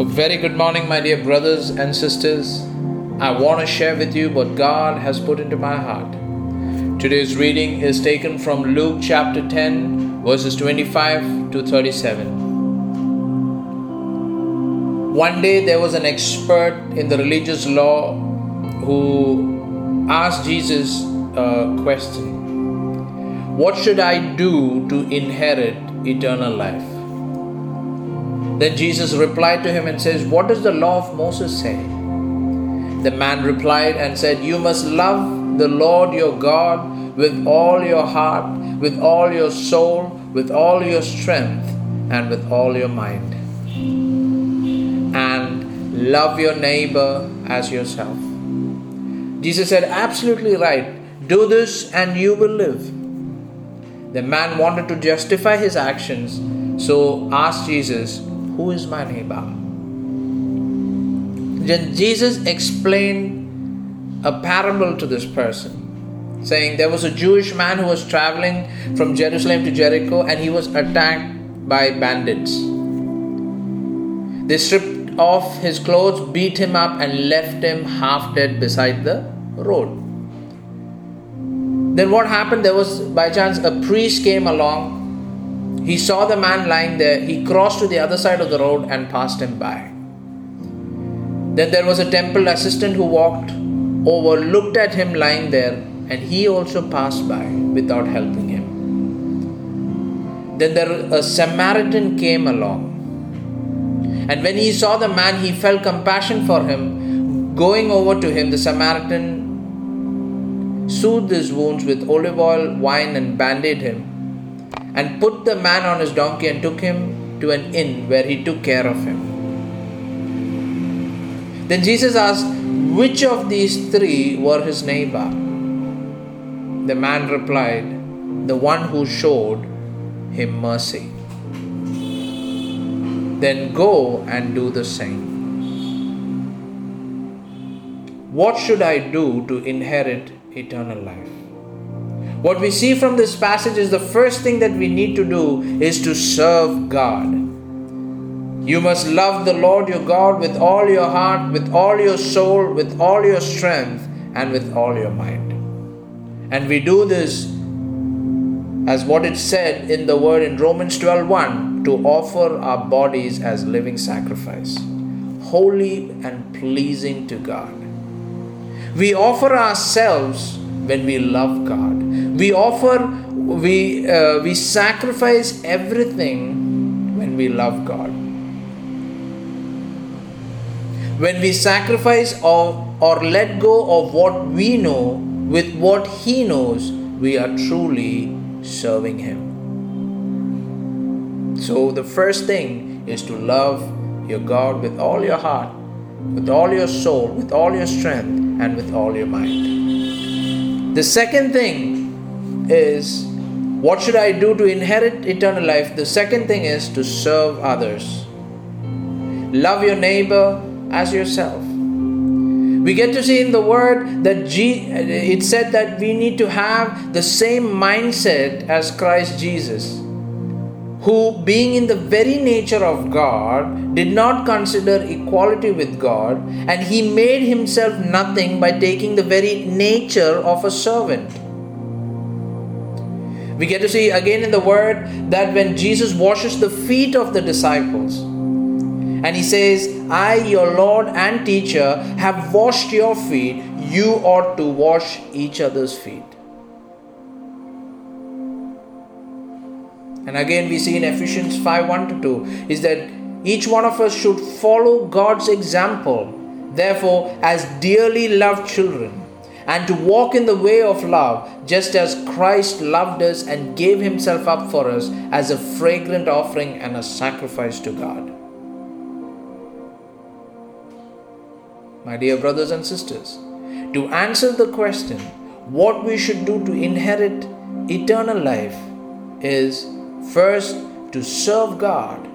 A very good morning, my dear brothers and sisters. I want to share with you what God has put into my heart. Today's reading is taken from Luke chapter 10, verses 25 to 37. One day there was an expert in the religious law who asked Jesus a question What should I do to inherit eternal life? Then Jesus replied to him and says, What does the law of Moses say? The man replied and said, You must love the Lord your God with all your heart, with all your soul, with all your strength, and with all your mind. And love your neighbor as yourself. Jesus said, Absolutely right. Do this and you will live. The man wanted to justify his actions, so asked Jesus, who is my neighbor? Then Jesus explained a parable to this person, saying there was a Jewish man who was traveling from Jerusalem to Jericho and he was attacked by bandits. They stripped off his clothes, beat him up, and left him half dead beside the road. Then what happened? There was by chance a priest came along he saw the man lying there. He crossed to the other side of the road and passed him by. Then there was a temple assistant who walked over, looked at him lying there, and he also passed by without helping him. Then there a Samaritan came along. And when he saw the man, he felt compassion for him. Going over to him, the Samaritan soothed his wounds with olive oil, wine, and bandaged him and put the man on his donkey and took him to an inn where he took care of him. Then Jesus asked, Which of these three were his neighbor? The man replied, The one who showed him mercy. Then go and do the same. What should I do to inherit eternal life? What we see from this passage is the first thing that we need to do is to serve God. You must love the Lord your God with all your heart, with all your soul, with all your strength, and with all your mind. And we do this as what it said in the word in Romans 12:1 to offer our bodies as living sacrifice, holy and pleasing to God. We offer ourselves when we love God. We offer, we, uh, we sacrifice everything when we love God. When we sacrifice or, or let go of what we know with what He knows, we are truly serving Him. So, the first thing is to love your God with all your heart, with all your soul, with all your strength, and with all your mind. The second thing is what should I do to inherit eternal life? The second thing is to serve others. Love your neighbor as yourself. We get to see in the word that it said that we need to have the same mindset as Christ Jesus who, being in the very nature of God, did not consider equality with God, and he made himself nothing by taking the very nature of a servant. We get to see again in the word that when Jesus washes the feet of the disciples, and he says, I, your Lord and teacher, have washed your feet, you ought to wash each other's feet. And again, we see in Ephesians 5 1 to 2 is that each one of us should follow God's example, therefore, as dearly loved children, and to walk in the way of love, just as Christ loved us and gave himself up for us as a fragrant offering and a sacrifice to God. My dear brothers and sisters, to answer the question, what we should do to inherit eternal life is First, to serve God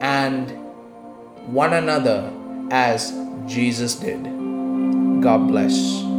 and one another as Jesus did. God bless.